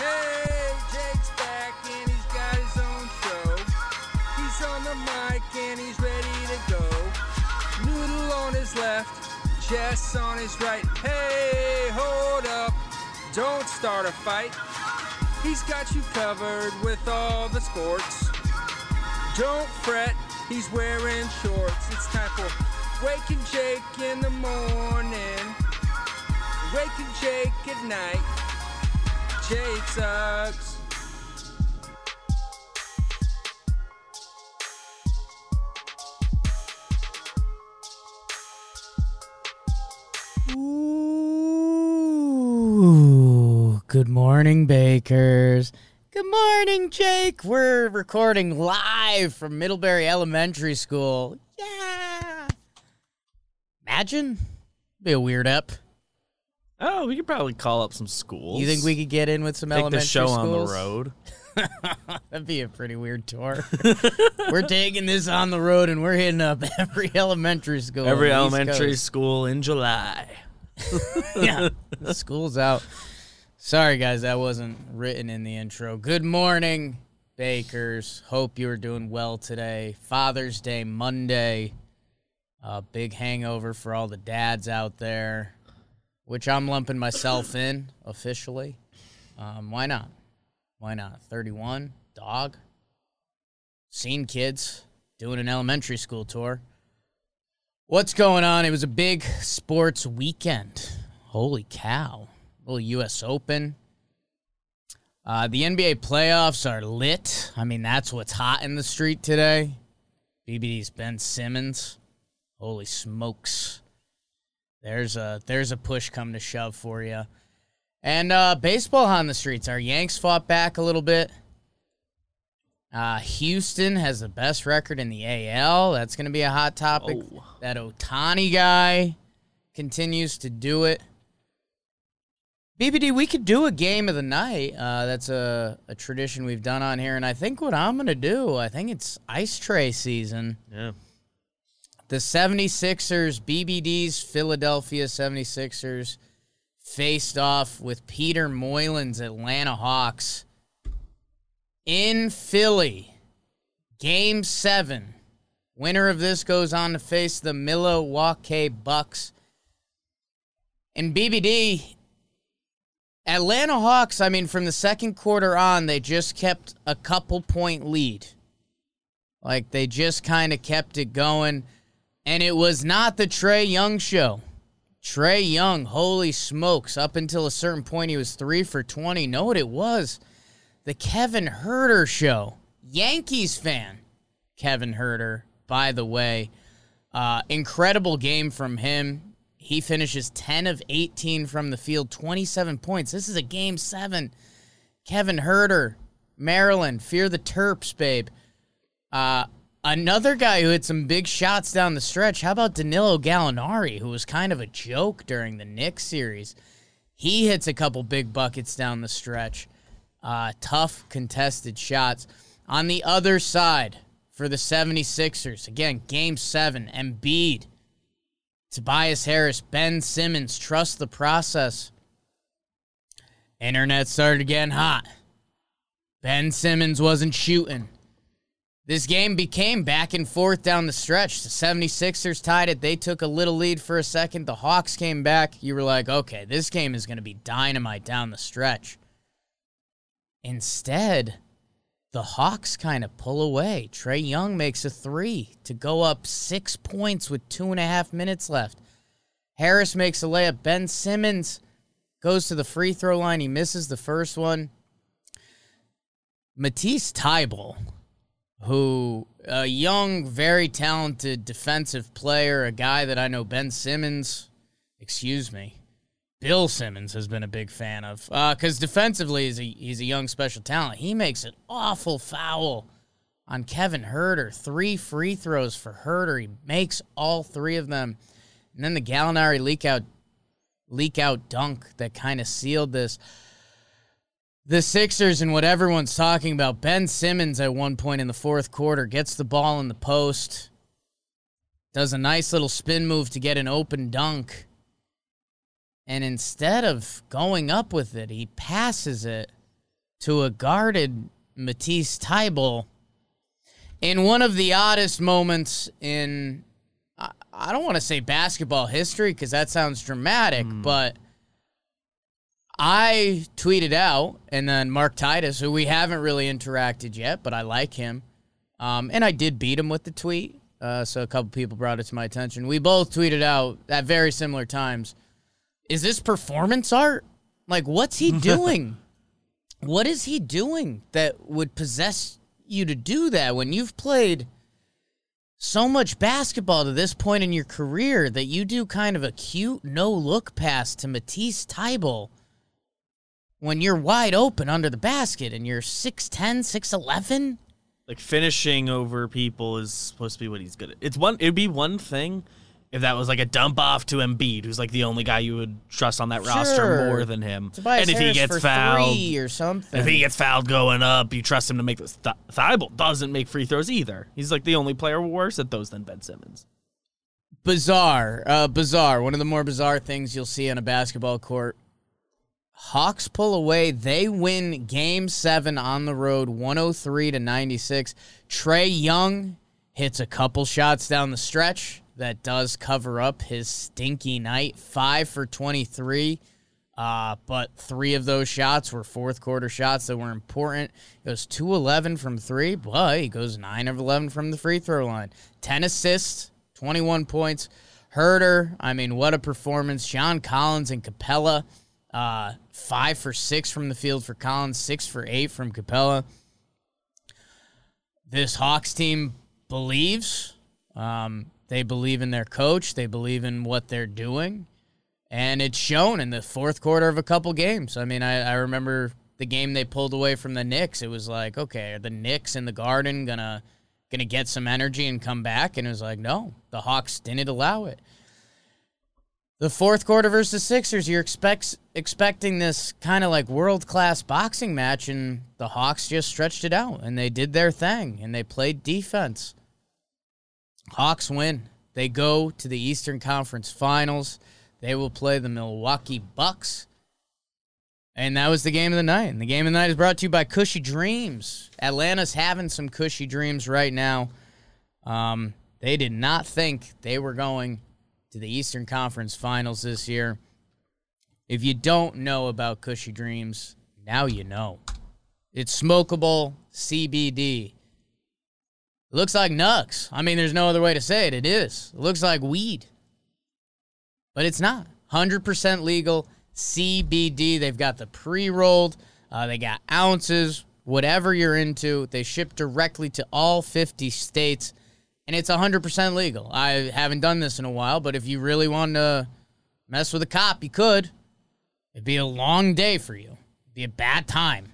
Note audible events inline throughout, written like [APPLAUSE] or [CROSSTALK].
Hey, Jake's back and he's got his own show. He's on the mic and he's ready to go. Noodle on his left, Jess on his right. Hey, hold up, don't start a fight. He's got you covered with all the sports. Don't fret, he's wearing shorts. It's time for Wake n Jake in the morning, Wake n Jake at night. Sucks. Ooh, good morning, Bakers. Good morning, Jake. We're recording live from Middlebury Elementary School. Yeah. Imagine. Be a weird up. Oh, we could probably call up some schools. You think we could get in with some take elementary the show schools? on the road? [LAUGHS] That'd be a pretty weird tour. [LAUGHS] we're taking this on the road and we're hitting up every elementary school. Every elementary school in July. [LAUGHS] yeah, the school's out. Sorry, guys, that wasn't written in the intro. Good morning, Bakers. Hope you're doing well today. Father's Day Monday. Uh, big hangover for all the dads out there, which I'm lumping myself in officially. Um, why not? Why not? 31, dog. Seen kids doing an elementary school tour. What's going on? It was a big sports weekend. Holy cow. A little U.S. Open. Uh, the NBA playoffs are lit. I mean, that's what's hot in the street today. BBD's Ben Simmons. Holy smokes. There's a there's a push come to shove for you. And uh, baseball on the streets. Our Yanks fought back a little bit. Uh, Houston has the best record in the AL. That's going to be a hot topic. Oh. That Ohtani guy continues to do it. BBD, we could do a game of the night. Uh, that's a, a tradition we've done on here. And I think what I'm going to do, I think it's Ice Trae season. Yeah. The 76ers, BBD's Philadelphia 76ers, faced off with Peter Moylan's Atlanta Hawks in Philly. Game seven. Winner of this goes on to face the Milwaukee Bucks. And BBD, Atlanta Hawks, I mean, from the second quarter on, they just kept a couple point lead. Like they just kind of kept it going. And it was not the Trae Young show. Trae Young, holy smokes, up until a certain point, he was three for 20. Know what it was? The Kevin Huerter show. Yankees fan, Kevin Huerter, by the way. Uh, incredible game from him. He finishes 10 of 18 from the field, 27 points. This is a game seven. Kevin Huerter, Maryland, fear the Terps, babe. Uh, another guy who hit some big shots down the stretch. How about Danilo Gallinari, who was kind of a joke during the Knicks series? He hits a couple big buckets down the stretch. Uh, tough contested shots. On the other side, for the 76ers, again, game seven, Embiid, Tobias Harris, Ben Simmons, trust the process. Internet started getting hot. Ben Simmons wasn't shooting. This game became back and forth down the stretch. The 76ers tied it. They took a little lead for a second. The Hawks came back. You were like, okay, this game is going to be dynamite down the stretch. Instead, the Hawks kind of pull away. Trae Young makes a three to go up six points with two and a half minutes left. Harris makes a layup. Ben Simmons goes to the free throw line. He misses the first one. Matisse Thybulle, who a young, very talented defensive player, a guy that I know Ben Simmons, excuse me, Bill Simmons has been a big fan of. Uh, because defensively, he's a, he's a young special talent. He makes an awful foul on Kevin Huerter. Three free throws for Huerter. He makes all three of them. And then the Gallinari leak out, leak out dunk that kind of sealed this. The Sixers and what everyone's talking about. Ben Simmons at one point in the fourth quarter gets the ball in the post, does a nice little spin move to get an open dunk. And instead of going up with it, he passes it to a guarded Matisse Thybulle in one of the oddest moments in I, I don't want to say basketball history because that sounds dramatic, hmm. but I tweeted out, and then Mark Titus, who we haven't really interacted yet, but I like him, um, and I did beat him with the tweet. Uh, so a couple people brought it to my attention. We both tweeted out at very similar times. Is this performance art? Like, what's he [LAUGHS] doing? what is he doing that would possess you to do that when you've played so much basketball to this point in your career that you do kind of a cute no look pass to Matisse Thybulle when you're wide open under the basket and you're 6'10, 6'11? Like finishing over people is supposed to be what he's good at. It's one. It'd be one thing if that was like a dump off to Embiid, who's like the only guy you would trust on that roster more than him. Tobias and if he gets fouled, or something. if he gets fouled going up, you trust him to make this. Th- Thybulle doesn't make free throws either. He's like the only player worse at those than Ben Simmons. bizarre, uh, bizarre. One of the more bizarre things you'll see on a basketball court. Hawks pull away. They win game seven on the road, 103 to 96. Trae Young hits a couple shots down the stretch that does cover up his stinky night. Five for 23. Uh, but three of those shots were fourth quarter shots that were important. Goes 2 11 from three, but he goes 9 of 11 from the free throw line. 10 assists, 21 points. Huerter, I mean, what a performance. John Collins and Capela, uh, 5 for 6 from the field for Collins, 6 for 8 from Capela. This Hawks team believes. Um, they believe in their coach, they believe in what they're doing and it's shown in the fourth quarter of a couple games. I mean, I, I remember the game they pulled away from the Knicks. It was like, okay, are the Knicks in the Garden gonna gonna get some energy and come back? And it was like, no, the Hawks didn't allow it. The fourth quarter versus Sixers, you're expects expecting this kind of like world class boxing match, and the Hawks just stretched it out and they did their thing and they played defense. Hawks win. They go to the Eastern Conference Finals. They will play the Milwaukee Bucks. And that was the game of the night. And the game of the night is brought to you by Kushy Dreams. Atlanta's having some cushy dreams right now. Um, they did not think they were going to the Eastern Conference Finals this year. If you don't know about Kushy Dreams, now you know. It's smokable CBD. Looks like Nux. I mean, there's no other way to say it. It is. It looks like weed but it's not. 100% legal CBD. They've got the pre rolled, uh, they got ounces, whatever you're into. They ship directly to all 50 states, and it's 100% legal. I haven't done this in a while, but if you really want to mess with a cop, you could. It'd be a long day for you, It'd be a bad time.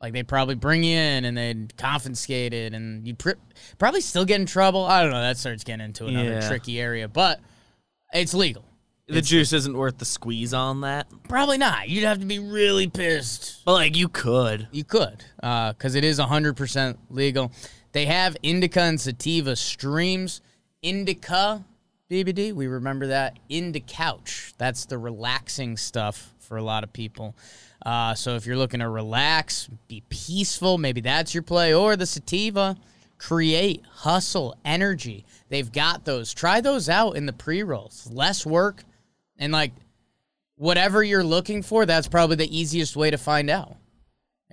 Like they'd probably bring you in and they'd confiscate it, and you'd pr- probably still get in trouble. I don't know. That starts getting into another Yeah. tricky area, but it's legal. The juice isn't worth the squeeze on that. Probably not. You'd have to be really pissed. But like you could. You could, uh, because it is 100% legal. They have indica and sativa streams. Indica BBD, we remember that. Indicouch, that's the relaxing stuff for a lot of people. Uh, so if you're looking to relax, be peaceful, maybe that's your play. Or the sativa, create, hustle, energy. They've got those. Try those out in the pre rolls. Less work, and like whatever you're looking for, that's probably the easiest way to find out.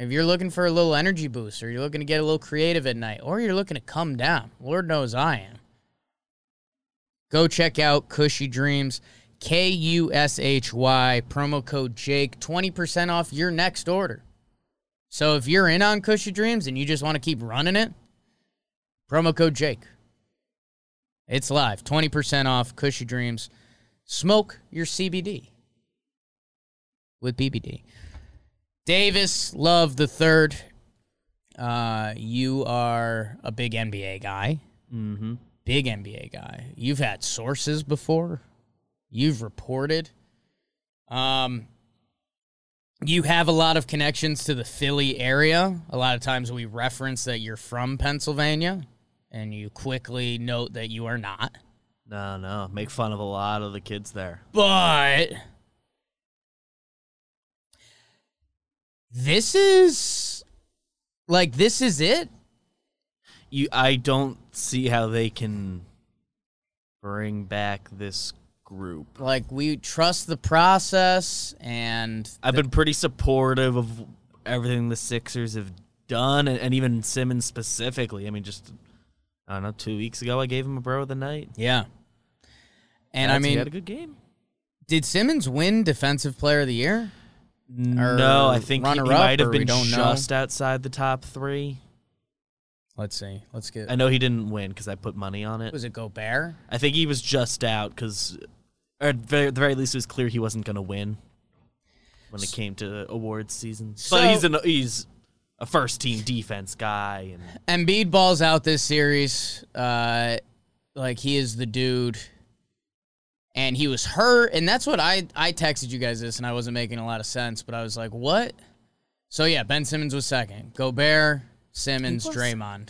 If you're looking for a little energy boost, or you're looking to get a little creative at night, or you're looking to come down, Lord knows I am. Go check out Kushy Dreams, K U S H Y, promo code Jake, 20% off your next order. So if you're in on Kushy Dreams and you just want to keep running it, promo code Jake. It's live, 20% off Kushy Dreams. Smoke your CBD with BBD. Davis Love the third. Uh, you are a big NBA guy. Mm-hmm. Big NBA guy. You've had sources before. You've reported. Um, you have a lot of connections to the Philly area. A lot of times we reference that you're from Pennsylvania, and you quickly note that you are not. No, no. Make fun of a lot of the kids there. But this is like this is it. You, I don't see how they can bring back this group. Like we trust the process, and I've been pretty supportive of everything the Sixers have done, and, and even Simmons specifically. I mean, just I don't know. Two weeks ago, I gave him a bro of the night. yeah. And I That's- he mean, had a good game. did Simmons win Defensive Player of the Year? No, I think he, he might have been don't know? just outside the top three. Let's see. Let's get. I know he didn't win because I put money on it. Was it Gobert? I think he was just out because, or at at the very least, it was clear he wasn't going to win when it came to awards season. So- but he's an he's a first team defense guy, and Embiid balls out this series. Uh, like he is the dude. And he was hurt, and that's what I I texted you guys this, and I wasn't making a lot of sense, but I was like, "What?" So yeah, Ben Simmons was second. Gobert, Simmons, was- Draymond.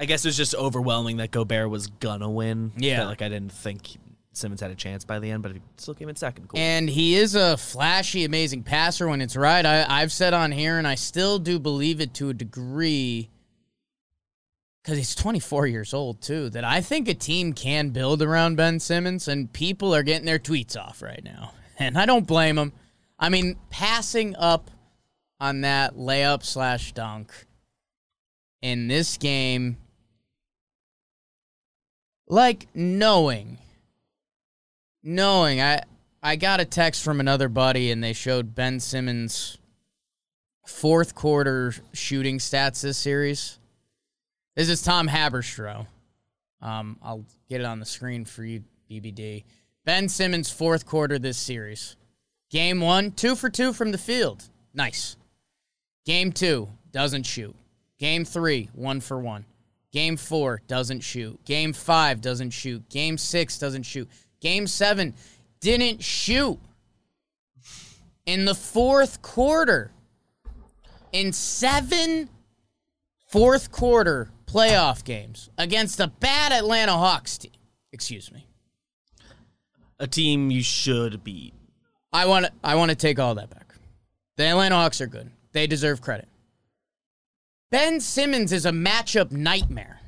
I guess it was just overwhelming that Gobert was gonna win. Yeah. That, like I didn't think Simmons had a chance by the end, but he still came in second. Cool. And he is a flashy, amazing passer when it's right. I, I've said on here, and I still do believe it to a degree, because he's 24 years old too. That I think a team can build around Ben Simmons, and people are getting their tweets off right now, [LAUGHS] and I don't blame them. I mean, passing up on that layup slash dunk in this game, like knowing knowing I I got a text from another buddy and they showed Ben Simmons fourth quarter shooting stats this series. This is Tom Haberstroh. Um, I'll get it on the screen for you, BBD. Ben Simmons fourth quarter this series. Game one, two for two from the field. Nice. Game two, doesn't shoot. Game three, one for one. Game four, doesn't shoot. Game five, doesn't shoot. Game six, doesn't shoot. Game seven, didn't shoot. In the fourth quarter, in seven fourth quarter playoff games against a bad Atlanta Hawks team. Excuse me. a team you should beat. I want to I want to take all that back. The Atlanta Hawks are good. They deserve credit. Ben Simmons is a matchup nightmare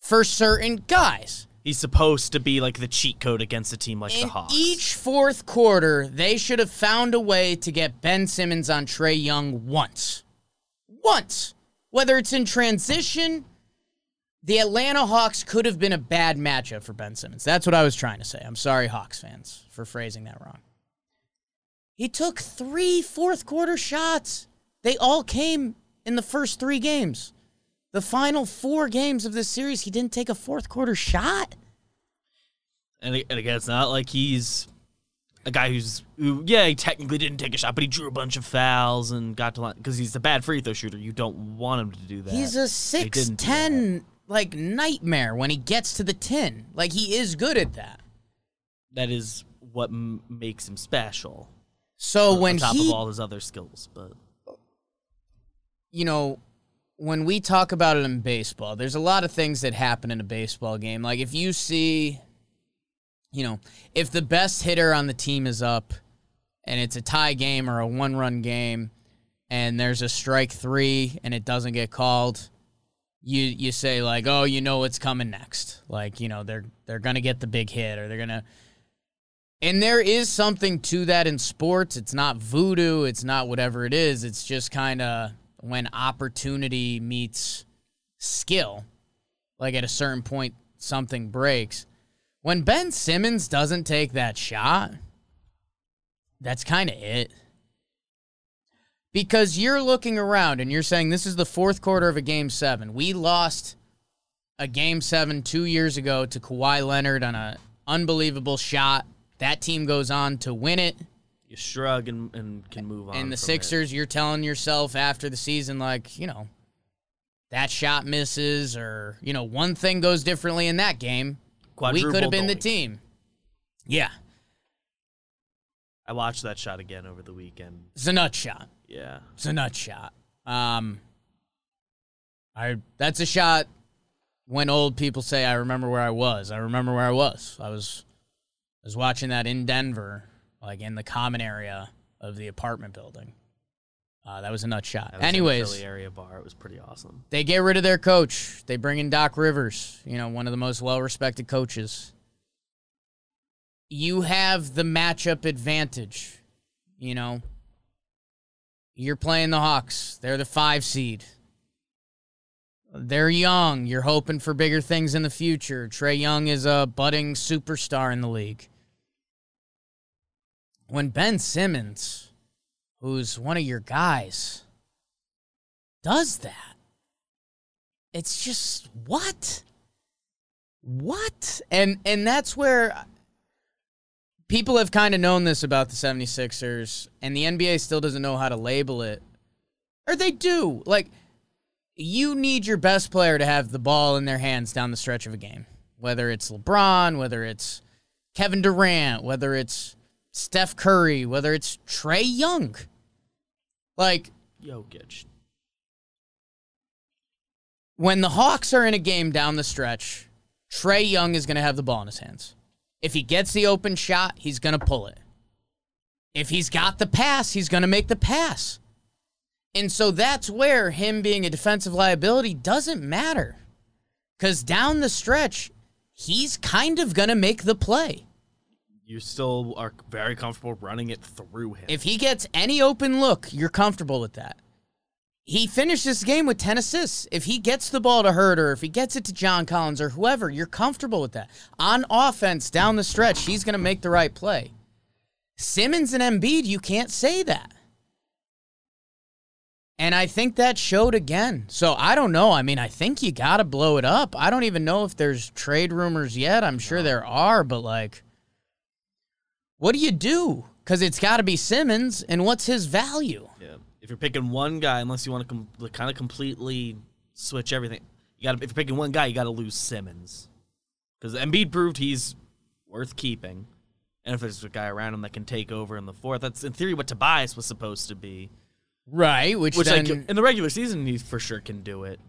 for certain guys. He's supposed to be like the cheat code against a team like the In Hawks. each fourth quarter, they should have found a way to get Ben Simmons on Trae Young once. Once. Whether it's in transition, the Atlanta Hawks could have been a bad matchup for Ben Simmons. That's what I was trying to say. I'm sorry, Hawks fans, for phrasing that wrong. He took three fourth quarter shots. They all came in the first three games. The final four games of this series, he didn't take a fourth quarter shot. And, and again, it's not like he's a guy who's who, yeah, he technically didn't take a shot, but he drew a bunch of fouls and got to line because he's a bad free throw shooter. You don't want him to do that. He's a six ten like nightmare when he gets to the tin. Like he is good at that. That is what m- makes him special. So on when top he, of all his other skills, but you know, when we talk about it in baseball, there's a lot of things that happen in a baseball game. Like if you see, you know, if the best hitter on the team is up and it's a tie game or a one run game and there's a strike three and it doesn't get called, you you say like, oh, you know what's coming next. Like, you know, they're they're gonna get the big hit or they're gonna and there is something to that in sports. It's not voodoo, it's not whatever it is. It's just kind of when opportunity meets skill. Like at a certain point something breaks. When Ben Simmons doesn't take that shot, that's kind of it. Because you're looking around and you're saying this is the fourth quarter of a game seven. We lost a game seven two years ago to Kawhi Leonard on an unbelievable shot. That team goes on to win it. you shrug and, and can move on. And the from it. Sixers, you're telling yourself after the season, like, you know, that shot misses or, you know, one thing goes differently in that game. We could have been the team. Yeah. I watched that shot again over the weekend. It's a nut shot. Yeah, It's a nut shot. Um, I that's a shot. When old people say, "I remember where I was," I remember where I was. I was, I was watching that in Denver, like in the common area of the apartment building. Uh, that was a nut shot. That was in the Anyways, Philly area bar. It was pretty awesome. they get rid of their coach. They bring in Doc Rivers, you know, one of the most well respected coaches. You have the matchup advantage, you know. You're playing the Hawks. They're the five seed. They're young. You're hoping for bigger things in the future. Trae Young is a budding superstar in the league. When Ben Simmons, who's one of your guys, does that, it's just what? What? And and that's where people have kind of known this about the 76ers and the NBA still doesn't know how to label it. Or they do. Like you need your best player to have the ball in their hands down the stretch of a game. Whether it's LeBron, whether it's Kevin Durant, whether it's Steph Curry, whether it's Trae Young. Like Jokic. when the Hawks are in a game down the stretch, Trae Young is going to have the ball in his hands. If he gets the open shot, he's going to pull it. If he's got the pass, he's going to make the pass. And so that's where him being a defensive liability doesn't matter. Because down the stretch, he's kind of going to make the play. You still are very comfortable running it through him. If he gets any open look, you're comfortable with that. He finished this game with 10 assists. If he gets the ball to Huerter, if he gets it to John Collins or whoever, you're comfortable with that. On offense, down the stretch, he's going to make the right play. Simmons and Embiid, you can't say that. And I think that showed again. So I don't know. I mean, I think you got to blow it up. I don't even know if there's trade rumors yet. I'm sure there are, but like, what do you do? Because it's got to be Simmons, and what's his value? yeah. If you're picking one guy, unless you want to com- kind of completely switch everything, you got. If you're picking one guy, you got to lose Simmons, because Embiid proved he's worth keeping, and if there's a guy around him that can take over in the fourth, that's in theory what Tobias was supposed to be. Right, which, Which, then, like, in the regular season, he for sure can do it.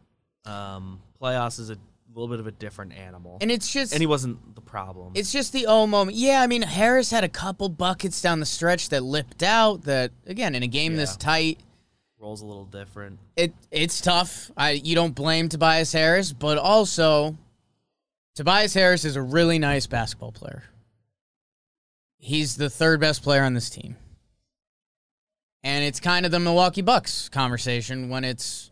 Um, playoffs is a little bit of a different animal, and it's just and he wasn't the problem. it's just the oh moment. Yeah, I mean Harris had a couple buckets down the stretch that lipped out. That again in a game this tight, rolls a little different. it it's tough. I you don't blame Tobias Harris, but also Tobias Harris is a really nice basketball player. He's the third best player on this team. And it's kind of the Milwaukee Bucks conversation when it's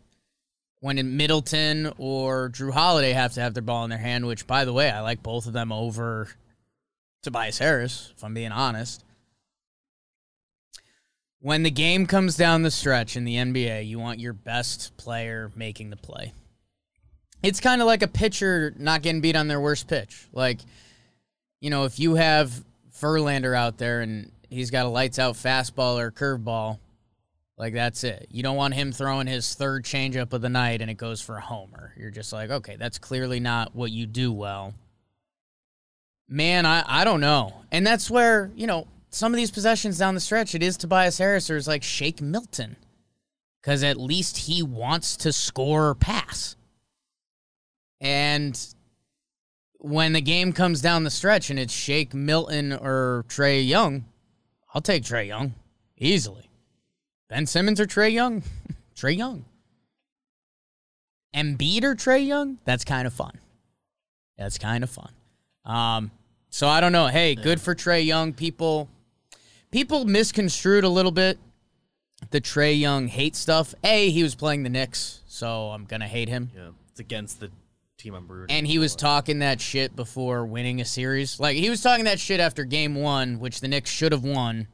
when Middleton or Jrue Holiday have to have their ball in their hand, which by the way, I like both of them over Tobias Harris, if I'm being honest. When the game comes down the stretch in the NBA, you want your best player making the play. It's kind of like a pitcher not getting beat on their worst pitch. Like, you know, if you have Verlander out there and he's got a lights out fastball or curveball, like that's it. You don't want him throwing his third changeup of the night and it goes for a homer. You're just like, okay, that's clearly not what you do well. Man, I, I don't know. And that's where, you know, some of these possessions down the stretch, it is Tobias Harris or it's like Shake Milton. Because at least he wants to score or pass. And when the game comes down the stretch and it's Shake Milton or Trae Young, I'll take Trae Young easily. Ben Simmons or Trae Young? [LAUGHS] Trae Young. Embiid or Trae Young? That's kind of fun. That's kind of fun. Um, so I don't know. Hey, good for Trae Young. People, people misconstrued a little bit the Trae Young hate stuff. A, he was playing the Knicks, so I'm gonna hate him. Yeah, it's against the team I'm rooting. And he was for. talking that shit before winning a series. Like he was talking that shit after game one, which the Knicks should have won,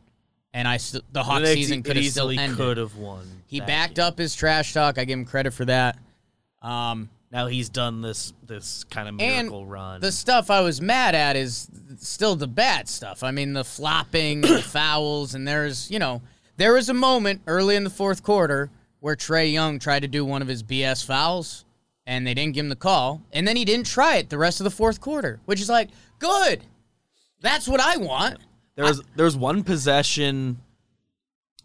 and I st- the Hawk It season could have still easily ended. could have won. He backed up his trash talk. I give him credit for that. Um, Now he's done this this kind of miracle run. the stuff I was mad at is still the bad stuff. I mean, the flopping, the [COUGHS] fouls, and there's, you know, there was a moment early in the fourth quarter where Trae Young tried to do one of his BS fouls, and they didn't give him the call, and then he didn't try it the rest of the fourth quarter, which is like, good. That's what I want. There was there was one possession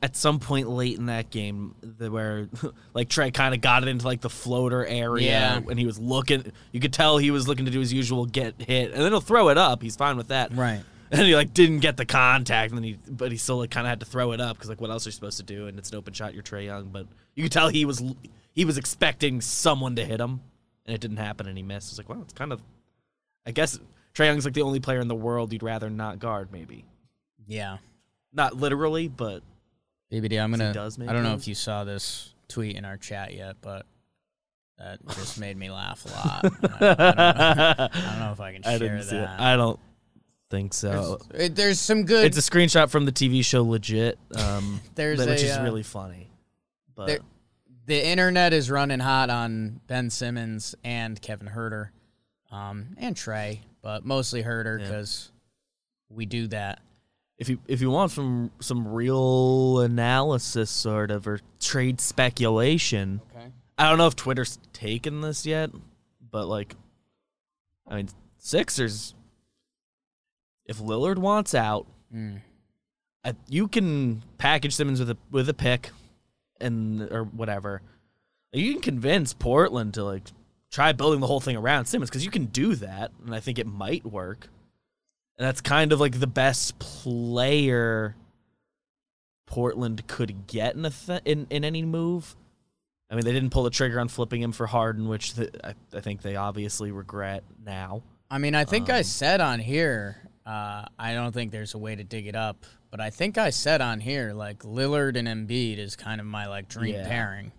at some point late in that game where [LAUGHS] like Trae kind of got it into like the floater area Yeah. and he was looking you could tell he was looking to do his usual get hit and then he'll throw it up he's fine with that Right. [LAUGHS] and he like didn't get the contact, and then he but he still like kind of had to throw it up because like what else are you supposed to do? And it's an open shot. You're Trae Young, but you could tell he was he was expecting someone to hit him, and it didn't happen, and he missed. It's like well, it's kind of I guess Trae Young's like the only player in the world you'd rather not guard, maybe Yeah. not literally, but BBD, I'm gonna. does make I don't know moves? if you saw this tweet in our chat yet, but that [LAUGHS] just made me laugh a lot. I, I don't, know, I don't know if I can [LAUGHS] I share didn't see it. that. I don't think so. It- there's some good. It's a screenshot from the TV show Legit, um, [LAUGHS] There's which a, is uh, really funny. But there- the internet is running hot on Ben Simmons and Kevin Huerter, um, and Trae, but mostly Huerter Yeah. because we do that. If you if you want some some real analysis, sort of, or trade speculation, Okay. I don't know if Twitter's taken this yet, but like, I mean, Sixers. If Lillard wants out, Mm. I, you can package Simmons with a with a pick, and or whatever. You can convince Portland to like try building the whole thing around Simmons because you can do that, and I think it might work. And that's kind of like the best player Portland could get in a th- in in any move. I mean, they didn't pull the trigger on flipping him for Harden, which th- I, I think they obviously regret now. I mean, I think I Um, said on here. Uh, I don't think there's a way to dig it up, but I think I said on here like Lillard and Embiid is kind of my like dream Yeah. pairing.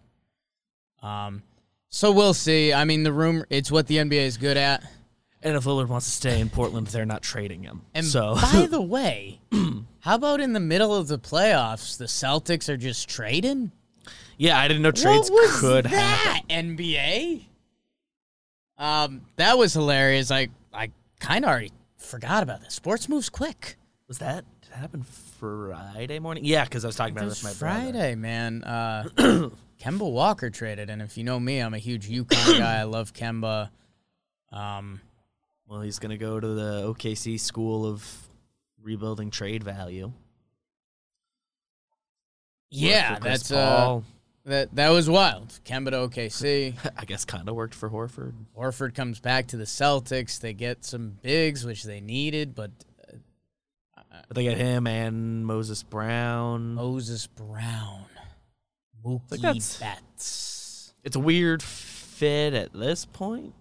Um, so we'll see. I mean, the rumor it's what the NBA is good at. And if Lillard wants to stay in Portland, they're not trading him. And so by [LAUGHS] the way, [CLEARS THROAT] how about in the middle of the playoffs, the Celtics are just trading? yeah, I didn't know trades what was could that, happen. NBA? Um, that was hilarious. I I kind of already forgot about that. Sports moves quick. Was that did that happen Friday morning? Yeah, because I was talking about It it with my brother. Friday, man. Uh, [CLEARS THROAT] Kemba Walker traded, and if you know me, I'm a huge UConn guy. I love Kemba. Um, Well, he's gonna go to the OKC School of Rebuilding Trade Value. yeah, that's uh, that that was wild. Kemba to OKC. [LAUGHS] I guess kind of worked for Horford. Horford comes back to the Celtics. They get some bigs, which they needed, but But they get him and Moses Brown. Moses Brown, Mookie Like Betts. It's a weird fit at this point.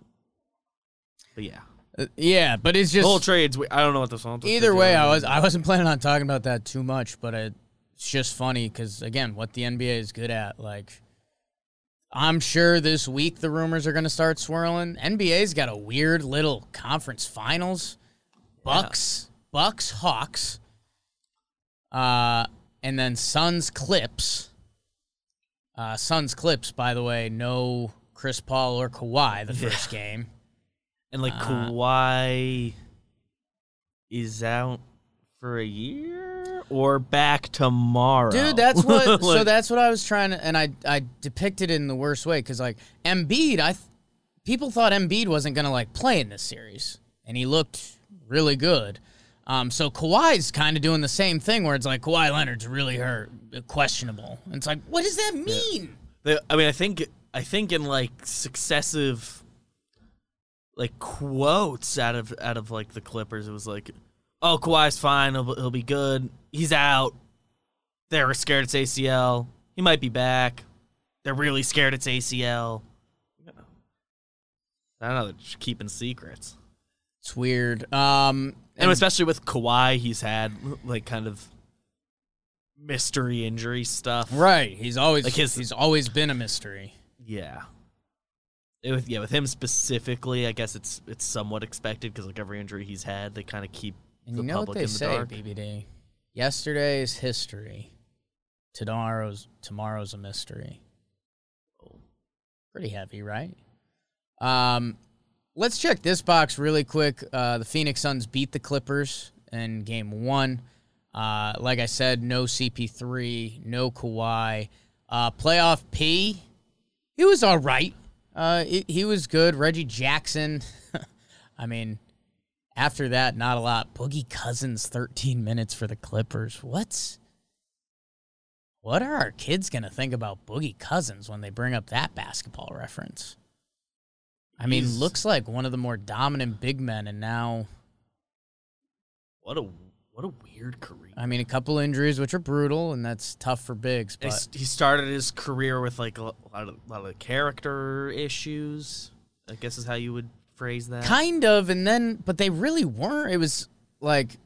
But yeah, Uh, yeah, but it's the just whole trades. I don't know what the are Either way, I was I wasn't planning on talking about that too much, but it's just funny because again, what the NBA is good at, like. I'm sure this week the rumors are going to start swirling. NBA's got a weird little conference finals. Bucks, Bucks, Hawks, uh, and then Suns, Clips. Uh, Suns, Clips. By the way, no Chris Paul or Kawhi the [LAUGHS] Yeah. first game. And like uh, Kawhi is out for a year or back tomorrow. Dude, that's what. [LAUGHS] so that's what I was trying to, and I I depicted it in the worst way because like Embiid, I th- people thought Embiid wasn't gonna like play in this series, and he looked really good. Um, so Kawhi's kind of doing the same thing where it's like Kawhi Leonard's really hurt, questionable. And it's like, what does that mean? The- I mean, I think I think in like successive like quotes out of out of like the Clippers, it was like, "Oh, Kawhi's fine. He'll, he'll be good. He's out. They're scared it's ACL. He might be back. They're really scared it's ACL." I don't know. They're just keeping secrets, It's weird. Um, and especially with Kawhi, he's had like kind of mystery injury stuff. right, he's always Like his- he's always been a mystery. Yeah. It yeah, with him specifically, I guess it's it's somewhat expected because like every injury he's had, they kind of keep And the you know what public they in the say, dark. BBD? Yesterday is history. Tomorrow's tomorrow's a mystery. Pretty heavy, right? Um, let's check this box really quick. Uh, the Phoenix Suns beat the Clippers in Game One. Uh, like I said, no CP3, no Kawhi. Uh, playoff P, he was all right. Uh, he, he was good. Reggie Jackson, [LAUGHS] I mean, after that, not a lot. Boogie Cousins, 13 minutes for the Clippers. What's what are our kids gonna think about Boogie Cousins when they bring up that basketball reference? I mean, He's- looks like one of the more dominant big men, and now What a what a weird career. I mean, a couple injuries, which are brutal, and that's tough for bigs. He But he started his career with like a lot of, lot of character issues. I guess is how you would phrase that. kind of, and then, but they really weren't. It was like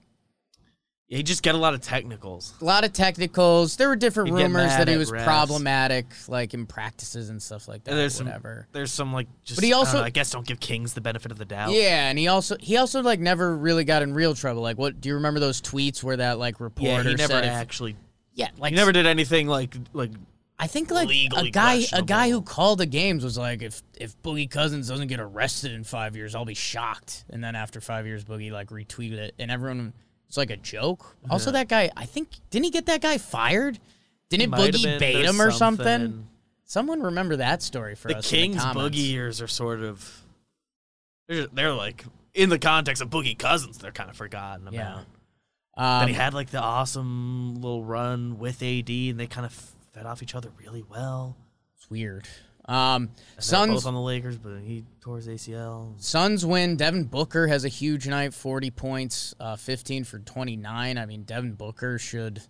he just got a lot of technicals. a lot of technicals. There were different He'd rumors that he was refs. problematic, like in practices and stuff like that. And there's some whatever. there's some like just But he I also- know, I, guess don't give Kings the benefit of the doubt. Yeah, and he also he also like never really got in real trouble. Like, what do you remember those tweets where that like reporter Yeah, he never said? if- actually yeah, like he never did anything like like I think like a guy a guy who called the games was like, if if Boogie Cousins doesn't get arrested in five years, I'll be shocked. And then after five years, Boogie like retweeted it, and everyone it's like a joke. Also, that guy, I think didn't he get that guy fired? Didn't might have Boogie been- bait there's him or something? something. Someone remember that story for the us. Kings in the comments. boogie years are sort of they're, they're like in the context of Boogie Cousins, they're kind of forgotten about. Yeah. Then Um, he had like the awesome little run with AD, and they kind of fed off each other really well. it's weird. Um, Suns both on the Lakers, but he tore his ACL. Suns win. Devin Booker has a huge night, 40 points, uh, 15 for 29. I mean, Devin Booker should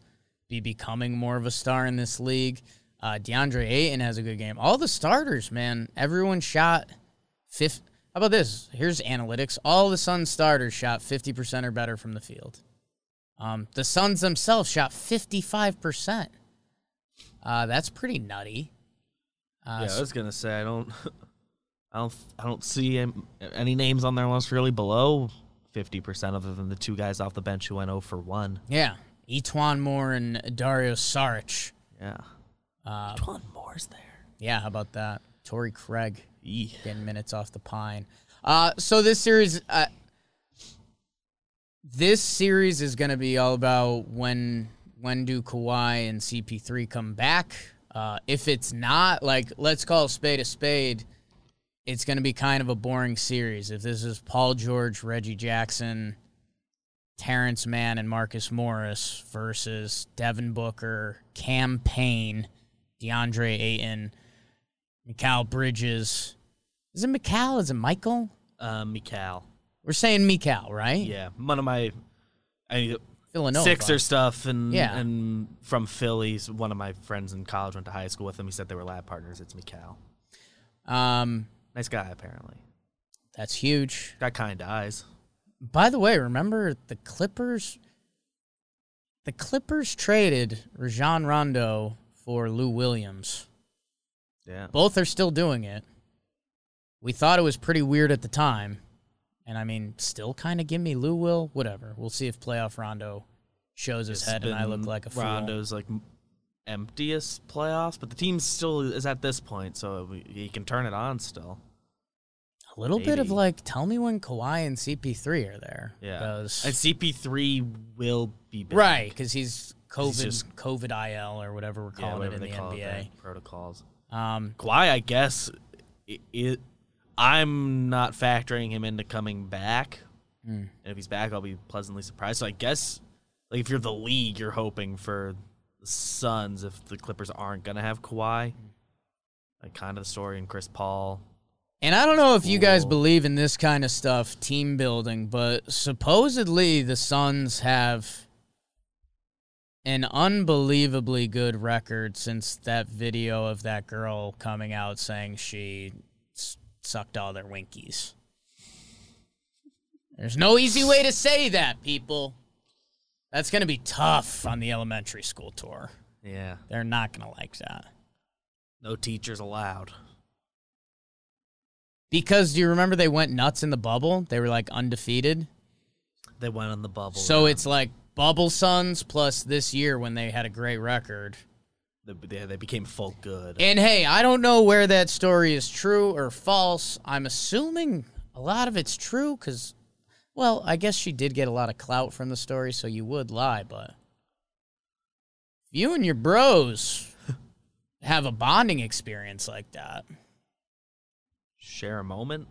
be becoming more of a star in this league. Uh, DeAndre Ayton has a good game. All the starters, man, everyone shot fifth. How about this? Here's analytics. All the Suns starters shot 50% or better from the field. Um, the Suns themselves shot 55%. Uh, that's pretty nutty. Uh, yeah, I was gonna say I don't, [LAUGHS] I don't, I don't see any names on their list really below fifty percent, other than the two guys off the bench who went 0 for one. yeah. E'Twaun Moore and Dario Saric. Yeah, Uh, Twan Moore's there. Yeah, how about that? Torrey Craig Eeh. getting minutes off the pine. Uh, so this series, uh, this series is going to be all about when when do Kawhi and CP3 come back. Uh, if it's not, like, let's call a spade a spade. It's going to be kind of a boring series. If this is Paul George, Reggie Jackson, Terance Mann, and Marcus Morris versus Devin Booker, Cam Payne, DeAndre Ayton, Mikal Bridges. Is it Mikal? Is it Michael? Uh, Mikal. We're saying Mikal, right? Yeah, one of my I, Villanova. Sixer stuff, and Yeah. and from Phillies. One of my friends in college went to high school with him. He said they were lab partners. It's Mikal. Um, Nice guy, apparently. that's huge. Got kind eyes. By the way, remember the Clippers? The Clippers traded Rajon Rondo for Lou Williams. Yeah. Both are still doing it. We thought it was pretty weird at the time. And I mean, still kind of give me Lou Will. Whatever. We'll see if playoff Rondo shows his It's head and I look like a fool. Rondo's like emptiest playoffs, but the team still is at this point, so we- he can turn it on still. A little bit of like, tell me when Kawhi and CP3 are there. Yeah, and CP3 will be back. right, because he's COVID, just- COVID IL or whatever we're Yeah, calling whatever it in the it, NBA. the protocols. Um, Kawhi, I guess, it, it. I'm not factoring him into coming back. Mm. And if he's back, I'll be pleasantly surprised. So I guess, like, if you're the league, you're hoping for the Suns if the Clippers aren't gonna have Kawhi. Like, kind of the story in Chris Paul. and I don't know if you guys believe in this kind of stuff, team building, but supposedly the Suns have an unbelievably good record since that video of that girl coming out saying she sucked all their winkies. There's no easy way to say that, people. That's going to be tough on the elementary school tour. Yeah, They're not going to like that. no teachers allowed. Because do you remember they went nuts in the bubble? They were like undefeated. They went on the bubble. So yeah. it's like bubble Suns plus this year when they had a great record. They, they, they became folk good. And hey, I don't know where that story is true or false. I'm assuming a lot of it's true because, well, I guess she did get a lot of clout from the story, so you would lie. But you and your bros [LAUGHS] have a bonding experience like that. Share a moment.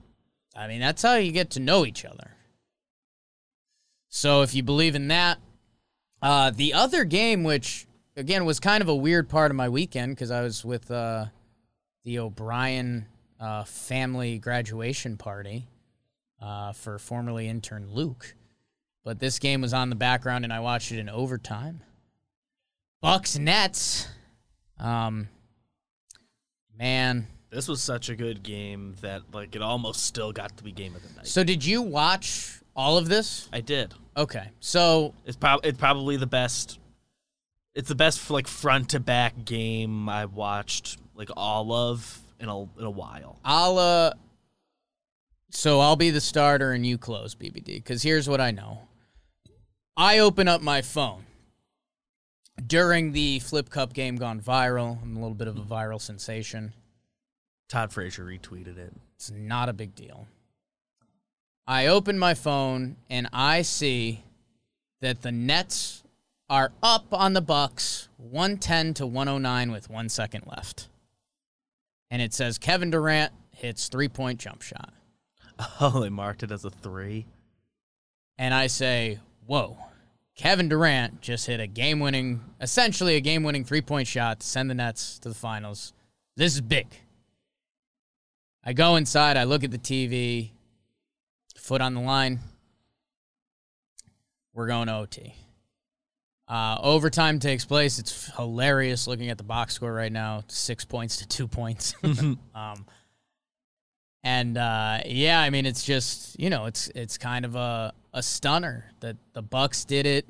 I mean, that's how you get to know each other. So if you believe in that, uh, the other game, which again was kind of a weird part of my weekend because I was with uh, the O'Brien uh, family graduation party uh, for formerly intern Luke. but this game was on the background and I watched it in overtime. Bucks Nets. Um, man. This was such a good game that like it almost still got to be game of the night. So did you watch all of this? I did. Okay. So It's prob it's probably the best. It's the best like front to back game I've watched like all of in a in a while. I'll uh so I'll be the starter and you close BBD cuz here's what I know. I open up my phone during the Flip Cup game gone viral. I'm a little bit of a viral sensation. Todd Frazier retweeted it. It's not a big deal. I open my phone and I see that the Nets are up on the Bucks 110 to 109 with 1 second left. And it says Kevin Durant hits three-point jump shot. Oh, they marked it as a three. And I say, "Whoa. Kevin Durant just hit a game-winning essentially a game-winning three-point shot to send the Nets to the finals. This is big." I go inside, I look at the TV, foot on the line. We're going to OT. Uh, overtime takes place. It's hilarious looking at the box score right now. Six points to two points. [LAUGHS] um, and uh, yeah, I mean, it's just you know, it's it's kind of a a stunner that the Bucks did it.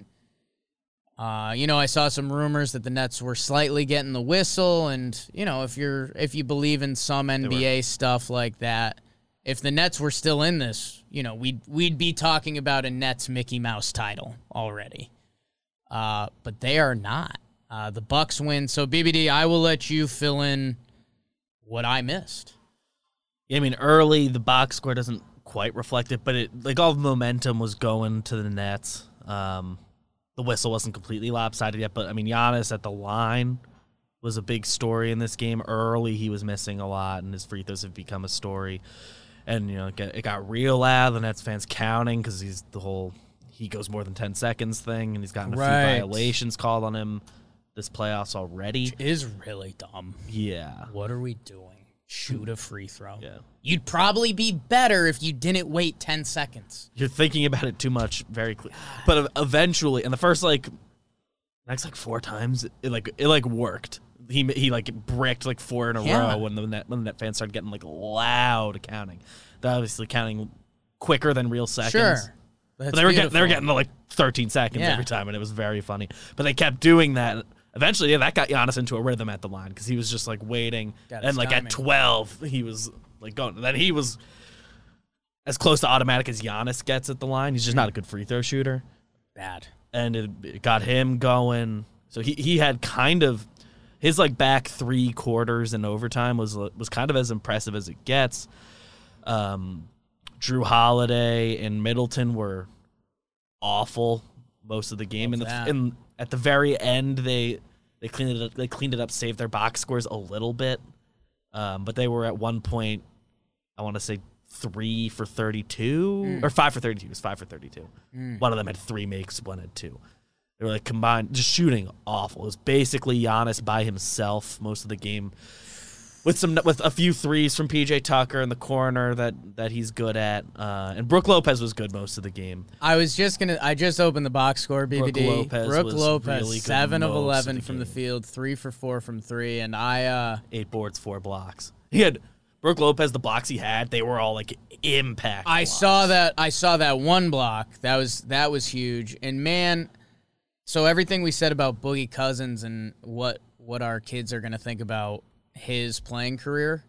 Uh, you know, I saw some rumors that the Nets were slightly getting the whistle, and you know, if you're if you believe in some NBA stuff like that, if the Nets were still in this, you know, we'd we'd be talking about a Nets Mickey Mouse title already. Uh, but they are not. Uh, the Bucks win. So BBD, I will let you fill in what I missed. Yeah, I mean, early the box score doesn't quite reflect it, but it like all the momentum was going to the Nets. Um, the whistle wasn't completely lopsided yet, but I mean, Giannis at the line was a big story in this game. Early, he was missing a lot, and his free throws have become a story. And you know, it got, it got real loud. The Nets fans counting because he's the whole he goes more than ten seconds thing, and he's gotten a Right. few violations called on him this playoffs already. Is really dumb. Yeah, What are we doing? Shoot a free throw. yeah. You'd probably be better if you didn't wait 10 seconds. You're thinking about it too much, very clear. But eventually, in the first like next like four times, it like it like worked. He he like bricked like four in a Yeah. row when the net when the net fans started getting like loud counting. They're obviously counting quicker than real seconds. Sure. But they were getting they were getting to like 13 seconds Yeah. every time, and it was very funny. But they kept doing that. Eventually, yeah, that got Giannis into a rhythm at the line because he was just like waiting, Got and like timing. at 12, he was like going. Then he was as close to automatic as Giannis gets at the line. He's just not a good free throw shooter, bad. and it, it got him going. So he he had kind of his like back three quarters in overtime was was kind of as impressive as it gets. Um, Jrue Holiday and Middleton were awful most of the game. And, the in at the very end, they they cleaned it up. They cleaned it up, saved their box scores a little bit, um, but they were at one point. I want to say three for thirty-two or five for thirty-two. It was five for thirty-two. One of them had three makes, one had two. They were like combined, just shooting awful. It was basically Giannis by himself most of the game, with some with a few threes from PJ Tucker in the corner that that he's good at, uh, and Brooke Lopez was good most of the game. I was just gonna. I just opened the box score. BBD. Lopez Brooke was Lopez, really seven of eleven the from the field, three for four from three, and I. uh Eight boards, four blocks. He had Brooke Lopez. The blocks he had, they were all like impact. I blocks. saw that. I saw that one block. That was that was huge. And man, so everything we said about Boogie Cousins and what what our kids are gonna think about his playing career.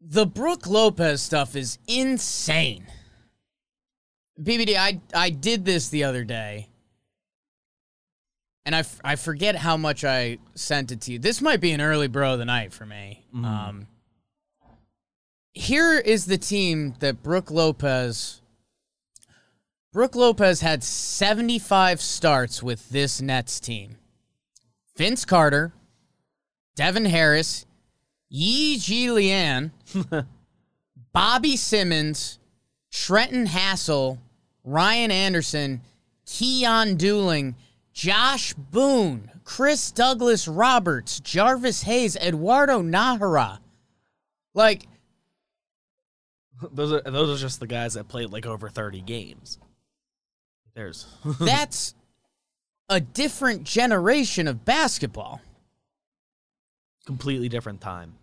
The Brooke Lopez stuff is insane. BBD, I I did this the other day. And I, f- I forget how much I sent it to you. This might be an early bro of the night for me. Um, here is the team that Brooke Lopez. Brooke Lopez had 75 starts with this Nets team. Vince Carter, Devin Harris, Yi Jianlian, [LAUGHS] Bobby Simmons, Trenton Hassell, Ryan Anderson, Keyon Dooling, Josh Boone, Chris Douglas Roberts, Jarvis Hayes, Eduardo Najera. Like, those are those are just the guys that played like over thirty games. There's [LAUGHS] That's a different generation of basketball. Completely different time.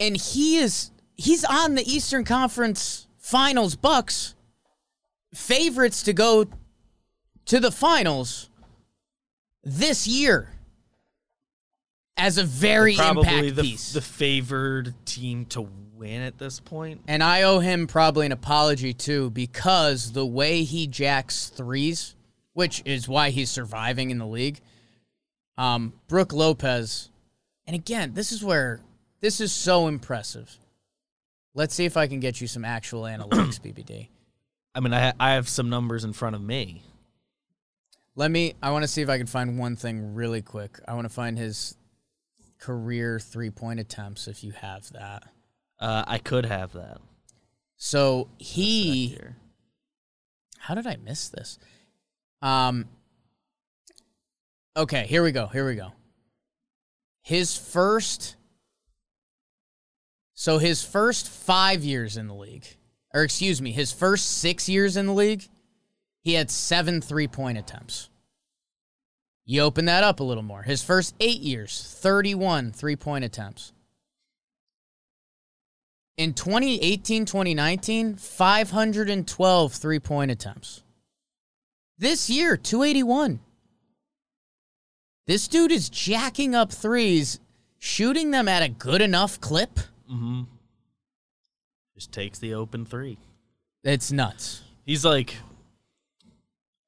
and he is he's on the Eastern Conference Finals Bucks favorites to go to the finals this year as a very Probably impact the, piece. the favored team to win at this point. and I owe him probably an apology too because the way he jacks threes, which is why he's surviving in the league. Um, Brooke Lopez, and again, this is where this is so impressive. Let's see if I can get you some actual [CLEARS THROAT] analytics, BBD. I mean, I I have some numbers in front of me. Let me. I want to see if I can find one thing really quick. I want to find his career three point attempts. If you have that, Uh, I could have that. so he. How did I miss this? Um. Okay, here we go. Here we go. His first. So his first five years in the league, or excuse me, his first six years in the league, he had seven three point attempts. You open that up a little more. His first eight years, 31 three point attempts. In 2018 2019, 512 three point attempts. This year, 281. This dude is jacking up threes, shooting them at a good enough clip. Mm-hmm. Just takes the open three. It's nuts. He's like,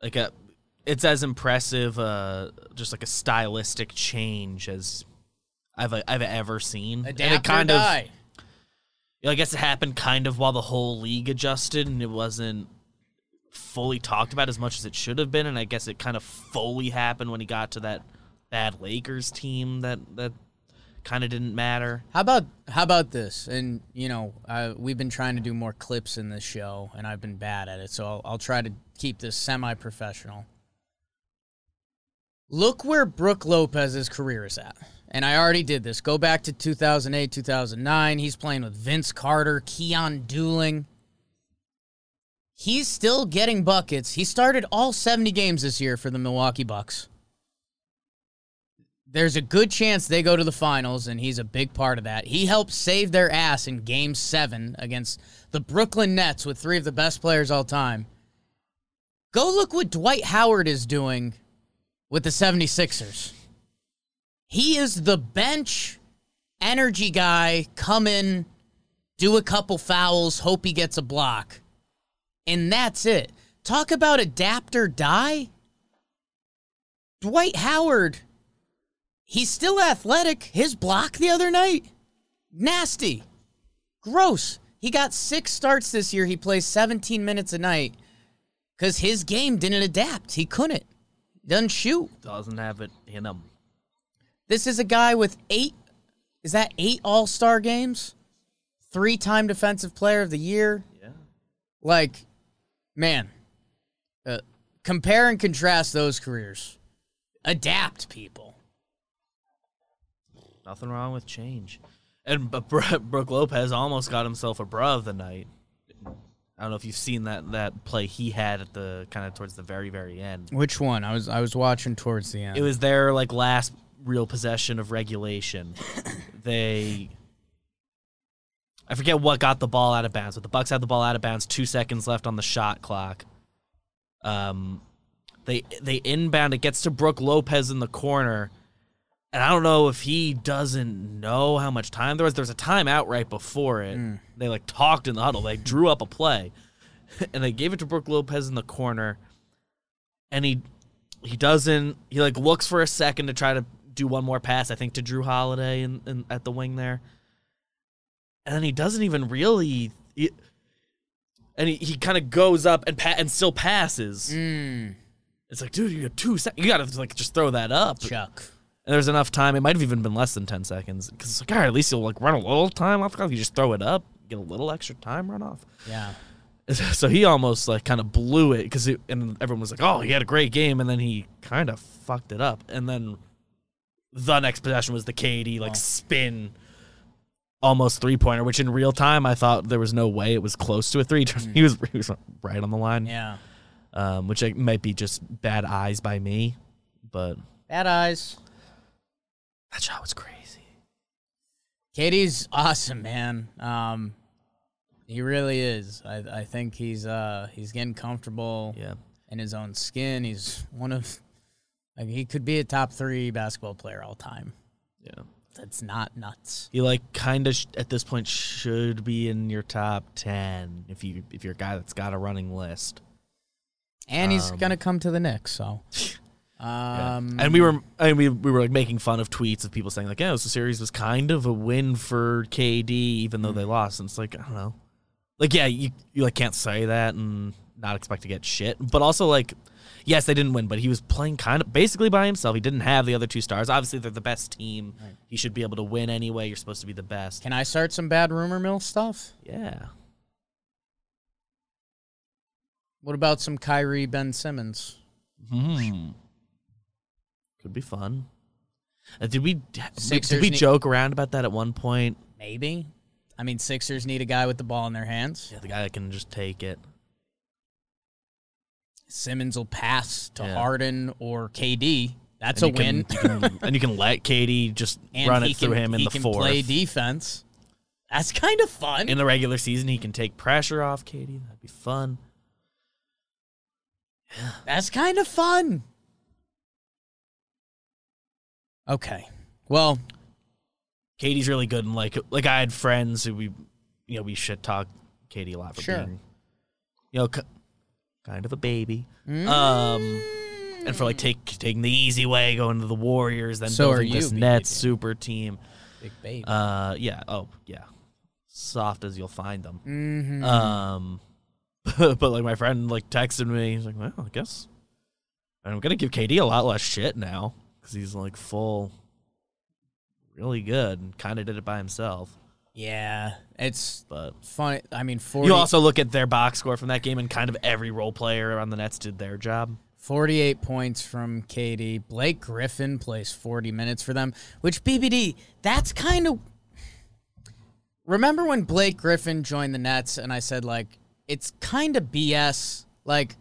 like a, it's as impressive, uh, just like a stylistic change as I've I've ever seen. Adapt and it kind of, die. I guess it happened kind of while the whole league adjusted, and it wasn't fully talked about as much as it should have been. And I guess it kind of fully happened when he got to that bad Lakers team that that kind of didn't matter. How about how about this? And you know, uh, we've been trying to do more clips in this show, and I've been bad at it. So I'll, I'll try to keep this semi-professional. Look where Brooke Lopez's career is at. And I already did this. Go back to 2008, 2009. He's playing with Vince Carter, Keyon Dooling. He's still getting buckets. He started all 70 games this year for the Milwaukee Bucks. There's a good chance they go to the finals, and he's a big part of that. He helped save their ass in game seven against the Brooklyn Nets with three of the best players all time. Go look what Dwight Howard is doing with the 76ers. He is the bench energy guy, come in, do a couple fouls, hope he gets a block. And that's it. Talk about adapt or die. Dwight Howard, he's still athletic. His block the other night, nasty. Gross. He got six starts this year. He plays 17 minutes a night because his game didn't adapt. He couldn't. Doesn't shoot. Doesn't have it in him. This is a guy with eight. Is that eight All Star games? Three time Defensive Player of the Year. Yeah. Like, man, uh, compare and contrast those careers. Adapt, people. Nothing wrong with change. And but Bro- [LAUGHS] Brooke Lopez almost got himself a bra of the night. I don't know if you've seen that that play he had at the kind of towards the very very end. Which one? I was I was watching towards the end. It was their like last real possession of regulation. [COUGHS] they I forget what got the ball out of bounds, but the Bucks had the ball out of bounds. Two seconds left on the shot clock. Um, they they inbound. It gets to Brooke Lopez in the corner, and I don't know if he doesn't know how much time there was. There was a timeout right before it. They like talked in the huddle. They drew up a play, [LAUGHS] and they gave it to Brooke Lopez in the corner, and he he doesn't. He like looks for a second to try to do one more pass. I think to Jrue Holiday in, in at the wing there, and then he doesn't even really. He, and he, he kind of goes up and pa- and still passes. Mm, It's like, dude, you got two seconds. You got to like just throw that up. Chuck. And there's enough time. It might have even been less than ten seconds because it's like, all right, at least you'll like run a little time off the clock. You just throw it up, get a little extra time run off. Yeah. [LAUGHS] So he almost like kind of blew it because and everyone was like, oh, he had a great game, and then he kind of fucked it up. And then the next possession was the KD like Oh. spin almost three pointer, which in real time I thought there was no way it was close to a three. [LAUGHS] he was he was right on the line. Yeah. Um, which might be just bad eyes by me, but Bad eyes. That shot was crazy. KD's awesome, man. Um, he really is. I, I think he's uh he's getting comfortable Yeah. in his own skin. He's one of like he could be a top three basketball player all time. Yeah. That's not nuts. He like kind of sh- at this point should be in your top 10 if you if you're a guy that's got a running list. And he's Um, gonna come to the Knicks, so [LAUGHS] Yeah. um and we were I mean, we we were like making fun of tweets of people saying like, "Yeah, this series was kind of a win for KD even though they lost." And it's like, I don't know. Like yeah, you you like can't say that and not expect to get shit. But also like yes, they didn't win, but he was playing kind of basically by himself. He didn't have the other two stars. Obviously, they're the best team. He should be able to win anyway. You're supposed to be the best. Can I start some bad rumor mill stuff? Yeah. What about some Kyrie Ben Simmons? Hmm. Could be fun. Uh, did we did we need- joke around about that at one point? Maybe. I mean, Sixers need a guy with the ball in their hands. Yeah, the guy that can just take it. Simmons will pass to Yeah. Harden or KD. That's a you win. can- you can- and you can let KD just [LAUGHS] and run he it through can, him in he the can fourth. play defense. That's kind of fun. in the regular season, he can take pressure off KD. That'd be fun. That's kind of fun. Okay. Well, KD's really good, and like like I had friends who we, you know, we shit talk KD a lot for Sure. being, you know, k- kind of a baby. Mm. Um, and for like take taking the easy way, going to the Warriors, then So are building you, this BBD. Nets super team. big baby. Uh, yeah. Oh, yeah. Soft as you'll find them. Mhm. Um, [LAUGHS] but like my friend like texted me. He's like, "Well, I guess I'm gonna give KD a lot less shit now because he's like full, really good, and kind of did it by himself." yeah, it's But funny. I mean, 40, you also look at their box score from that game, and kind of every role player on the Nets did their job. 48 points from KD. Blake Griffin plays 40 minutes for them, which BBD, that's kind of. Remember when Blake Griffin joined the Nets and I said, like, it's kind of BS? Like,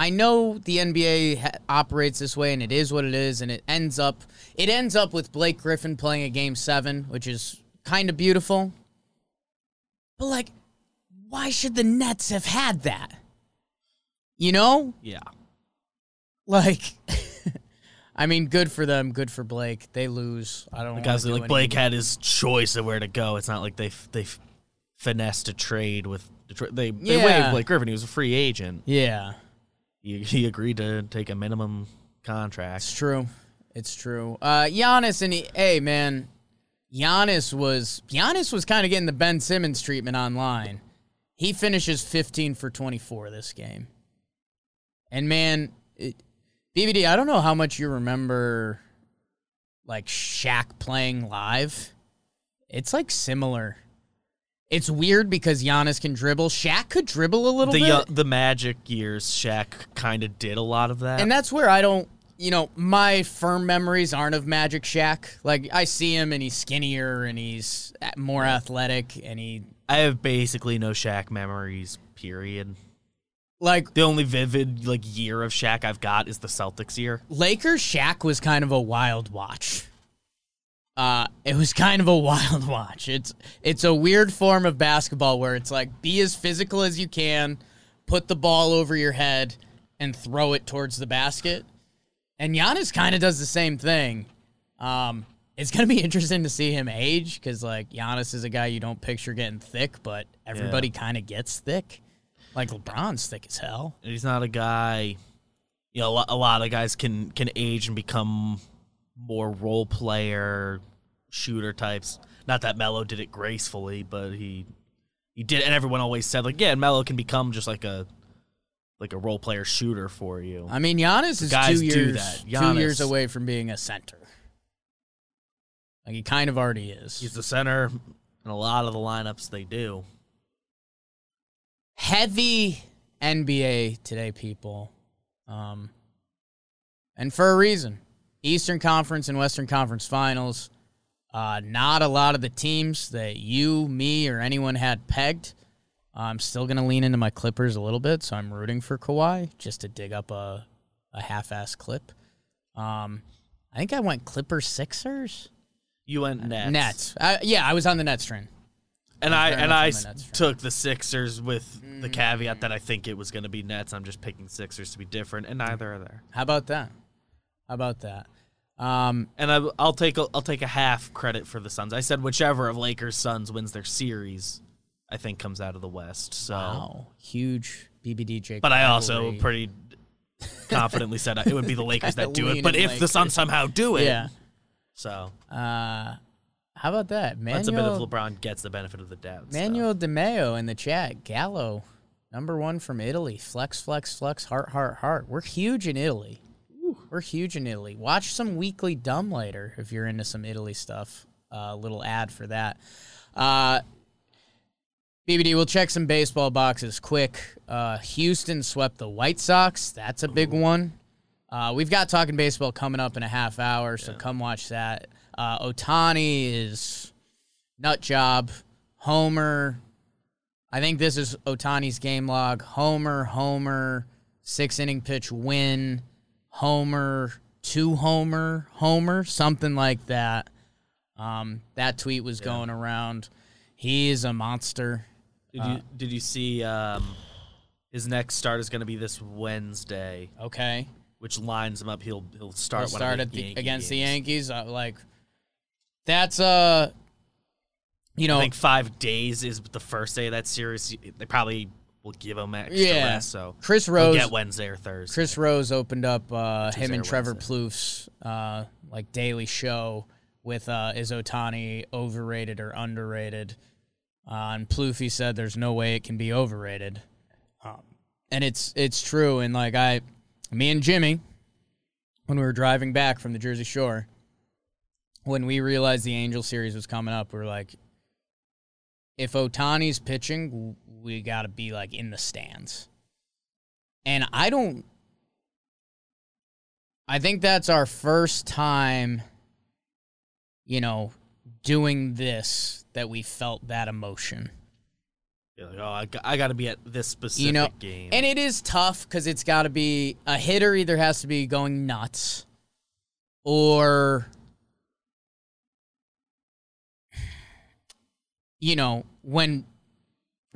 I know the NBA ha- operates this way and it is what it is, and it ends up. It ends up with Blake Griffin playing a game seven, which is kind of beautiful. But, like, why should the Nets have had that? You know? Yeah. Like, [LAUGHS] I mean, good for them. Good for Blake. They lose. I don't. Wanna do like Blake had his choice of where to go. It's not like they they finessed a trade with Detroit. They they Yeah. waived Blake Griffin. He was a free agent. Yeah, He, [LAUGHS] he agreed to take a minimum contract. it's true. It's true. Uh, Giannis and he, hey man, Giannis was Giannis was kind of getting the Ben Simmons treatment online. He finishes 15 for 24 this game, and man, it, BBD. I don't know how much you remember, like Shaq playing live. It's like similar. It's weird because Giannis can dribble. Shaq could dribble a little The bit. uh, the Magic years, Shaq kind of did a lot of that. And that's where I don't, you know, my firm memories aren't of Magic Shaq. Like I see him and he's skinnier and he's more athletic and he I have basically no Shaq memories. Period. like The only vivid like year of Shaq I've got is the Celtics year. Lakers Shaq was kind of a wild watch. Uh, it was kind of a [LAUGHS] wild watch. It's it's a weird form of basketball where it's like be as physical as you can, put the ball over your head, and throw it towards the basket. And Giannis kind of does the same thing. Um, it's gonna be [LAUGHS] interesting to see him age because like Giannis is a guy you don't picture getting thick, but everybody kind of gets thick. Like LeBron's thick as hell. He's not a guy. You know, a a lot of guys can can age and become more role player shooter types. Not that Melo did it gracefully, but he he did. And everyone always said like, yeah, Melo can become just like a like a role player shooter for you. I mean, Giannis is guys two years that. two years away from being a center. Like he kind of already is. He's the center in a lot of the lineups they do. Heavy NBA today, people, um, and for a reason. Eastern Conference and Western Conference Finals. Uh, not a lot of the teams that you, me, or anyone had pegged. I'm still going to lean into my Clippers a little bit, so I'm rooting for Kawhi just to dig up a, a half ass clip. Um, I think I went Clippers Sixers. You went Nets. Nets. Uh, yeah, I was on the Nets train. And I and I the took the Sixers with the caveat that I think it was going to be Nets. I'm just picking Sixers to be different, and neither are there. How about that? How about that? Um, And I, I'll take a, I'll take a half credit for the Suns. I said whichever of Lakers Suns wins their series, I think comes out of the West. So, wow, huge BBDJ. but I also pretty [LAUGHS] confidently said it would be the Lakers that do it. But if the. Suns somehow do it, yeah. so Uh, how about that? Manuel, that's a bit of LeBron gets the benefit of the doubt. Manuel DeMeo in the chat. Gallo, number one from Italy. Flex, flex, flex. Heart, heart, heart. We're huge in Italy. We're huge in Italy. Watch some weekly dumb later if you're into some Italy stuff. A little ad for that. Uh, BBD, we'll check some baseball boxes quick. Uh, Houston swept the White Sox. That's a big one. Uh, we've got talking baseball coming up in a half hour, so come watch that. Uh, Ohtani is nut job. Homer. I think this is Ohtani's game log. Homer, Homer, six inning pitch win. Homer, two Homer, Homer, something like that. Um, that tweet was going around. He is a monster. Did you did you see um, his next start is going to be this Wednesday, Okay. which lines him up. He'll he'll start He'll start at the Yankee against the. Yankees. Uh, like, that's uh, you know, I think five days is the first day of that series. They probably will give him extra Yeah. rest, so Chris Rose. get Wednesday or Thursday. Chris Rose opened up uh, him and Trevor Plouffe's uh, like daily show with uh, is Ohtani overrated or underrated? Uh, and Plouffe said there's no way it can be overrated, um, and it's it's true. And like I, me and Jimmy, when we were driving back from the Jersey Shore, when we realized the Angel series was coming up, we were like, if Ohtani's pitching, we got to be like in the stands. And I don't. I think that's our first time, you know, doing this that we felt that emotion. You're like, oh, I, got- I got to be at this specific you know, game. and it is tough because it's got to be a hitter either has to be going nuts, or you know when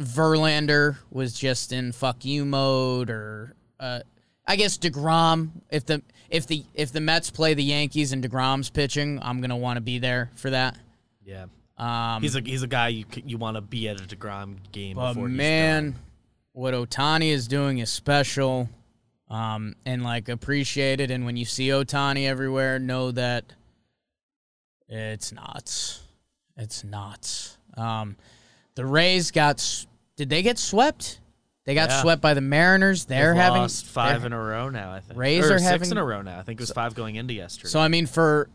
Verlander was just in fuck you mode, or uh, I guess Degrom. If the if the if the Mets play the Yankees and Degrom's pitching, I'm gonna want to be there for that. yeah, Um, he's a he's a guy you you want to be at a Degrom game But before man, done. what Ohtani is doing is special, um, and like appreciated. And when you see Ohtani everywhere, know that it's not. It's nuts. Um, the Rays got. s- Did they get swept? They got Yeah. swept by the Mariners. They're They've having lost five in a row now. I think Rays or are six having- in a row now. I think it was five going into yesterday. So I mean, for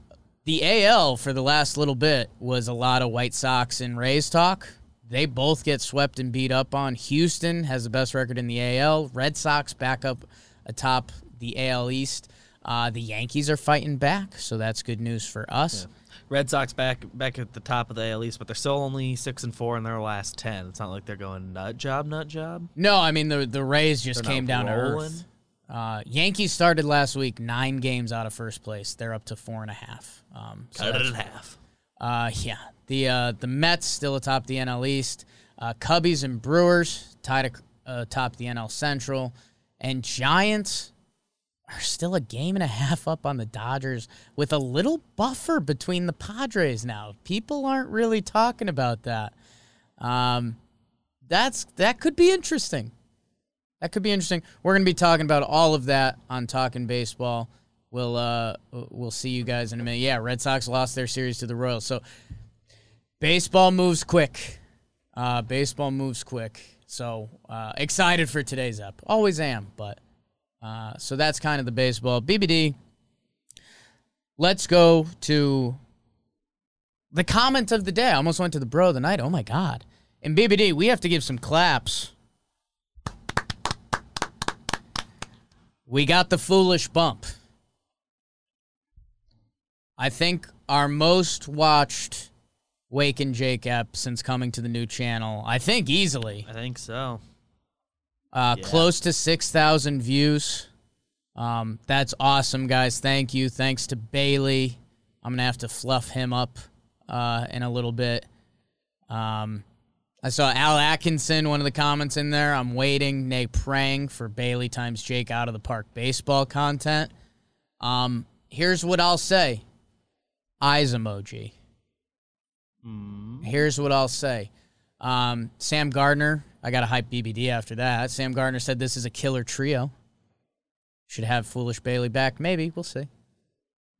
the AL for the last little bit was a lot of White Sox and Rays talk. They both get swept and beat up on. Houston has the best record in the AL. Red Sox back up atop the AL East. Uh, the Yankees are fighting back, so that's good news for us. Red Sox back back at the top of the AL East, but they're still only six and four in their last ten. It's not like they're going nut job, nut job. No, I mean the the Rays just They're came down to earth. Uh, Yankees started last week nine games out of first place. They're up to four and a half. Um, so Cut it in half. Uh, yeah. The uh, the Mets still atop the NL East. Uh, Cubbies and Brewers tied uh, atop the NL Central, and Giants are still a game and a half up on the Dodgers with a little buffer between the Padres now. People aren't really talking about that. Um, that's that could be interesting. That could be interesting. We're going to be talking about all of that on Talking Baseball. We'll uh we'll see you guys in a minute. Yeah, Red Sox lost their series to the Royals. So baseball moves quick. Uh, baseball moves quick. So uh, excited for today's up. Always am, but uh, so that's kind of the baseball. BBD. Let's go to the comment of the day. I almost went to the bro of the night. Oh my god! And BBD, we have to give some claps. We got the foolish bump. I think our most watched Wake n Jake app since coming to the new channel. I think easily. I think so. Uh, Yeah. Close to 6,000 views. Um, that's awesome, guys. Thank you. Thanks to Bailey. I'm going to have to fluff him up uh, in a little bit. Um, I saw Al Atkinson, one of the comments in there. I'm waiting, nay, praying for Bailey times Jake out of the park baseball content. Um, here's what I'll say eyes emoji. Mm. Here's what I'll say. Um, Sam Gardner, I got to hype BBD after that. Sam Gardner said this is a killer trio. Should have Foolish Bailey back. Maybe. We'll see.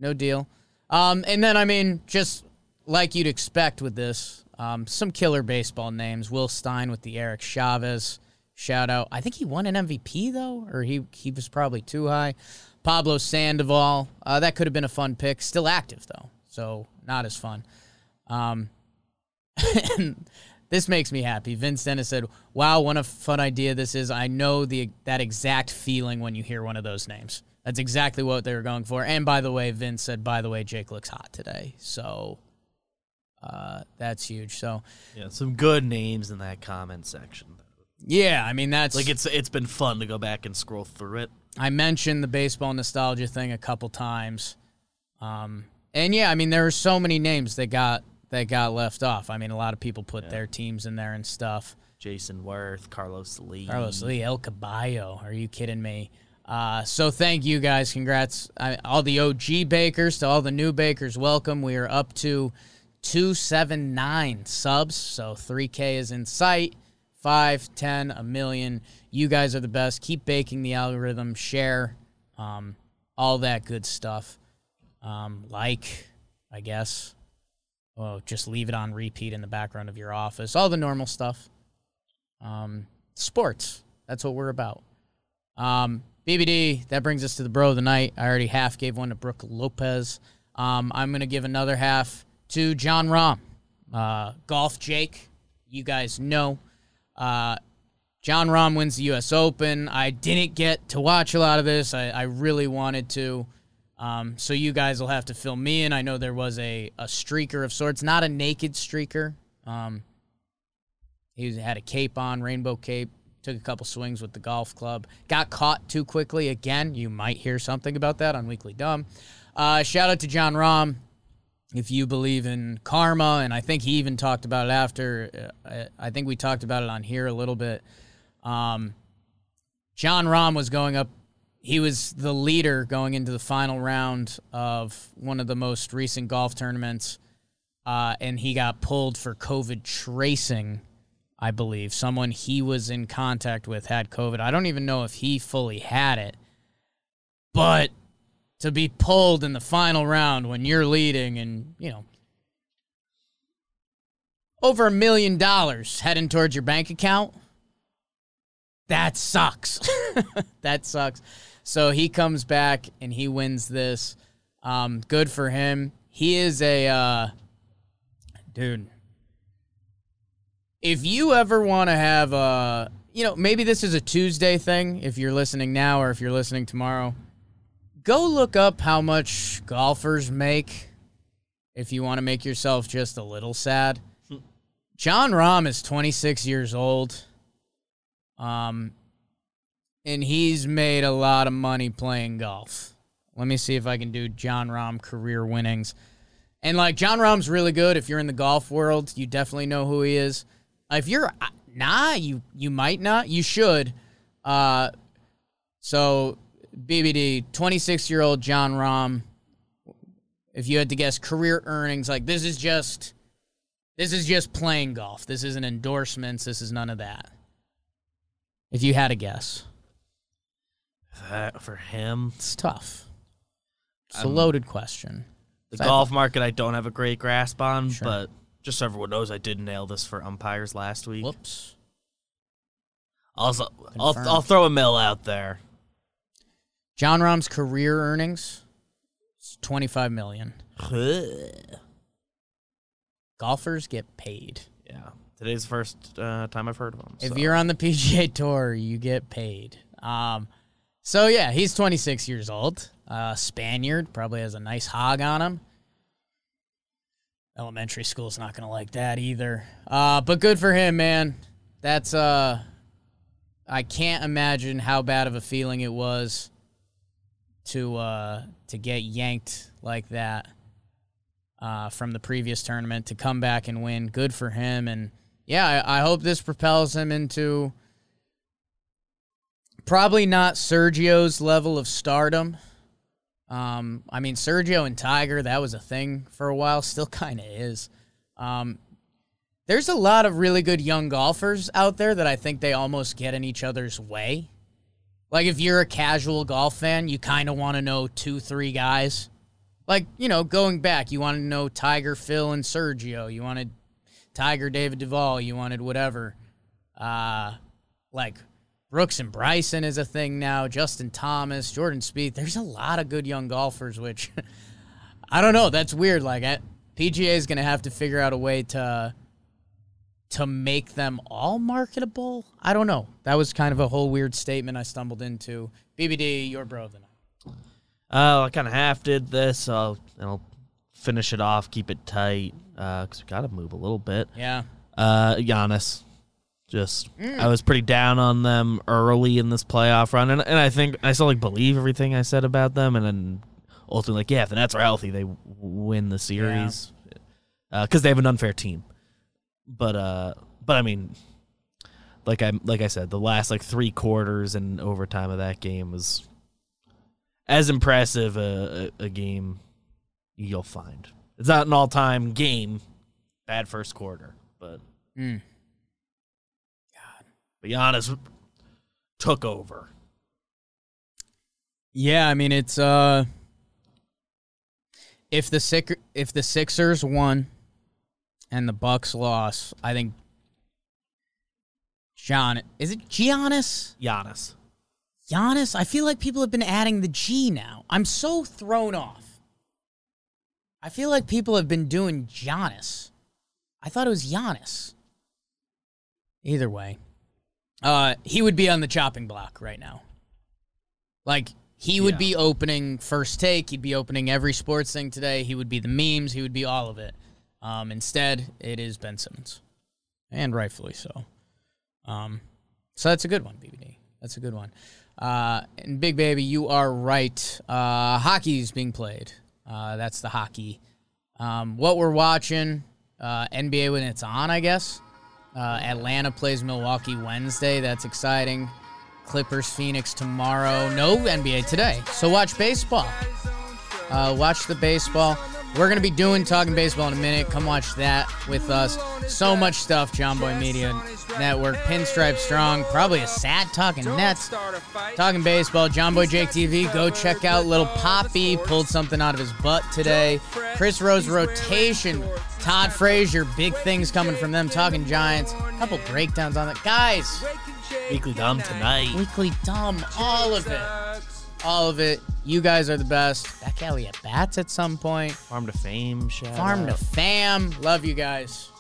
No deal. Um, and then, I mean, just like you'd expect with this, um, some killer baseball names. Will Stein with the Eric Chavez shout out. I think he won an MVP, though, or he, he was probably too high. Pablo Sandoval. Uh, that could have been a fun pick. Still active, though, so not as fun. Um, [LAUGHS] this makes me happy. Vince Dennis said, "Wow, what a fun idea this is! I know the that exact feeling when you hear one of those names. That's exactly what they were going for." And by the way, Vince said, "By the way, Jake looks hot today." So uh, that's huge. So Yeah, some good names in that comment section. yeah, I mean that's Like it's it's been fun to go back and scroll through it. I mentioned the baseball nostalgia thing a couple times. Um, and yeah, I mean there were so many names that got that got left off. I mean a lot of people put their teams in there and stuff. Jayson Werth, Carlos Lee. Carlos Lee, El Caballo. Are you kidding me? Uh, so thank you guys. Congrats, I, all the OG bakers to all the new bakers. Welcome. We are up to two seven nine subs. So three K is in sight. Five, ten, a million. You guys are the best. Keep baking the algorithm. Share, um, all that good stuff. Um, like, I guess. Oh, just leave it on repeat in the background of your office. All the normal stuff um, sports. That's what we're about. Um, BBD, that brings us to the bro of the night. I already half gave one to Brooke Lopez. Um, I'm going to give another half to Jon Rahm. Uh, Golf Jake, you guys know. Uh, Jon Rahm wins the U.S. Open. I didn't get to watch a lot of this. I, I really wanted to. Um, so you guys will have to fill me in. I know there was a, a streaker of sorts, not a naked streaker. Um, he had a cape on, rainbow cape. Took a couple swings with the golf club. Got caught too quickly again. You might hear something about that on Weekly Dumb. Uh, shout out to Jon Rahm. If you believe in karma, and I think he even talked about it after. uh, I- think we talked about it on here a little bit. Um, Jon Rahm was going up. He was the leader going into the final round of one of the most recent golf tournaments, uh, and he got pulled for COVID tracing. I believe someone he was in contact with had COVID. I don't even know if he fully had it, but to be pulled in the final round when you're leading and you know over a million dollars heading towards your bank account that sucks. [LAUGHS] that sucks. So he comes back and he wins this. Um, good for him. He is a uh, dude. If you ever want to have a, you know, maybe this is a Tuesday thing. If you're listening now or if you're listening tomorrow, go look up how much golfers make. If you want to make yourself just a little sad, Jon Rahm is 26 years old. Um, and he's made a lot of money playing golf. Let me see if I can do Jon Rahm career winnings. And like Jon Rahm's really good. If you're in the golf world, you definitely know who he is. If you're uh, nah, you you might not. You should. Uh, so BBD, 26 year old Jon Rahm. If you had to guess career earnings, like this is just this is just playing golf. This isn't endorsements. This is none of that. If you had a guess, That- for him, it's tough. It's a loaded question. the So I- golf market I don't have a great grasp on, Sure. but just so everyone knows, I did nail this for umpires last week. Whoops. Also, I'll Confirmed. I'll throw a mill out there. Jon Rahm's career earnings is 25 million. yeah, Golfers get paid. Yeah. Today's the first uh, time I've heard of him. If so. you're on the PGA Tour, you get paid. Um, so yeah, he's 26 years old. Uh, Spaniard probably has a nice hog on him. Elementary school's not gonna like that either. Uh, but good for him, man. That's uh, I can't imagine how bad of a feeling it was to uh to get yanked like that uh, from the previous tournament to come back and win. Good for him, and yeah, I, I hope this propels him into probably not Sergio's level of stardom. Um, I mean, Sergio and Tiger, that was a thing for a while, still [LAUGHS] kind of is. Um, there's a lot of really good young golfers out there that I think they almost get in each other's way. Like, if you're a casual golf fan, you kind of want to know two, three guys. Like, you know, going back, you wanted to know Tiger, Phil, and Sergio. You wanted Tiger, David Duval. You wanted whatever. Uh, like, Brooks and Bryson is a thing now. Justin Thomas, Jordan Spieth. There's a lot of good young golfers, which [LAUGHS] I don't know. That's weird. Like PGA is going to have to figure out a way to to make them all marketable. I don't know. That was kind of a whole weird statement I stumbled into. BBD, your bro of the night. Uh, I kind of half did this, so I'll finish it off, keep it tight, because we got to move a little bit. Yeah. Uh, Giannis. Just Mm. I was pretty down on them early in this playoff run, and, and I think I still like believe everything I said about them, and then ultimately, like, yeah, if the Nets are healthy, they win the series because they have an unfair team. But uh, but I mean, like I like I said, the last like three quarters and overtime of that game was as impressive a, a, a game you'll find. It's not an all time game. Bad first quarter, but Mm. Giannis took over. Yeah, I mean it's uh if the Sick if the Sixers won and the Bucks lost, I think John is it Giannis? Giannis. Giannis? I feel like people have been adding the G now. I'm so thrown off. I feel like people have been doing Giannis. I thought it was Giannis. Either way, uh, he would be on the chopping block right now. Like he would Yeah. be opening first take. He'd be opening every sports thing today. He would be the memes. He would be all of it. Um, instead, it is Ben Simmons, and rightfully so. Um, so that's a good one, BBD. That's a good one. Uh, and Big Baby, you are right. Uh, hockey's being played. Uh, that's the hockey. Um, what we're watching, uh, NBA when it's on, I guess. Uh, Atlanta plays Milwaukee Wednesday. That's exciting. Clippers Phoenix tomorrow. No NBA today. So watch baseball. Uh, watch the baseball. We're going to be doing Talking Baseball in a minute. Come watch that with us. So much stuff, Jomboy Media Network. Pinstripe Strong. Probably a sad Talking Nets. Talking Baseball. Jomboy Jake TV. Go check out Little Poppy. Pulled something out of his butt today. Chris Rose rotation. Todd Frazier. Big things coming from them. Talking Giants. couple breakdowns on it. Guys, Weekly Dumb tonight. weekly dumb. All of it. All of it. You guys are the best. Back alley at bats at some point. Farm to Fame. Shout Farm to fam. Love you guys.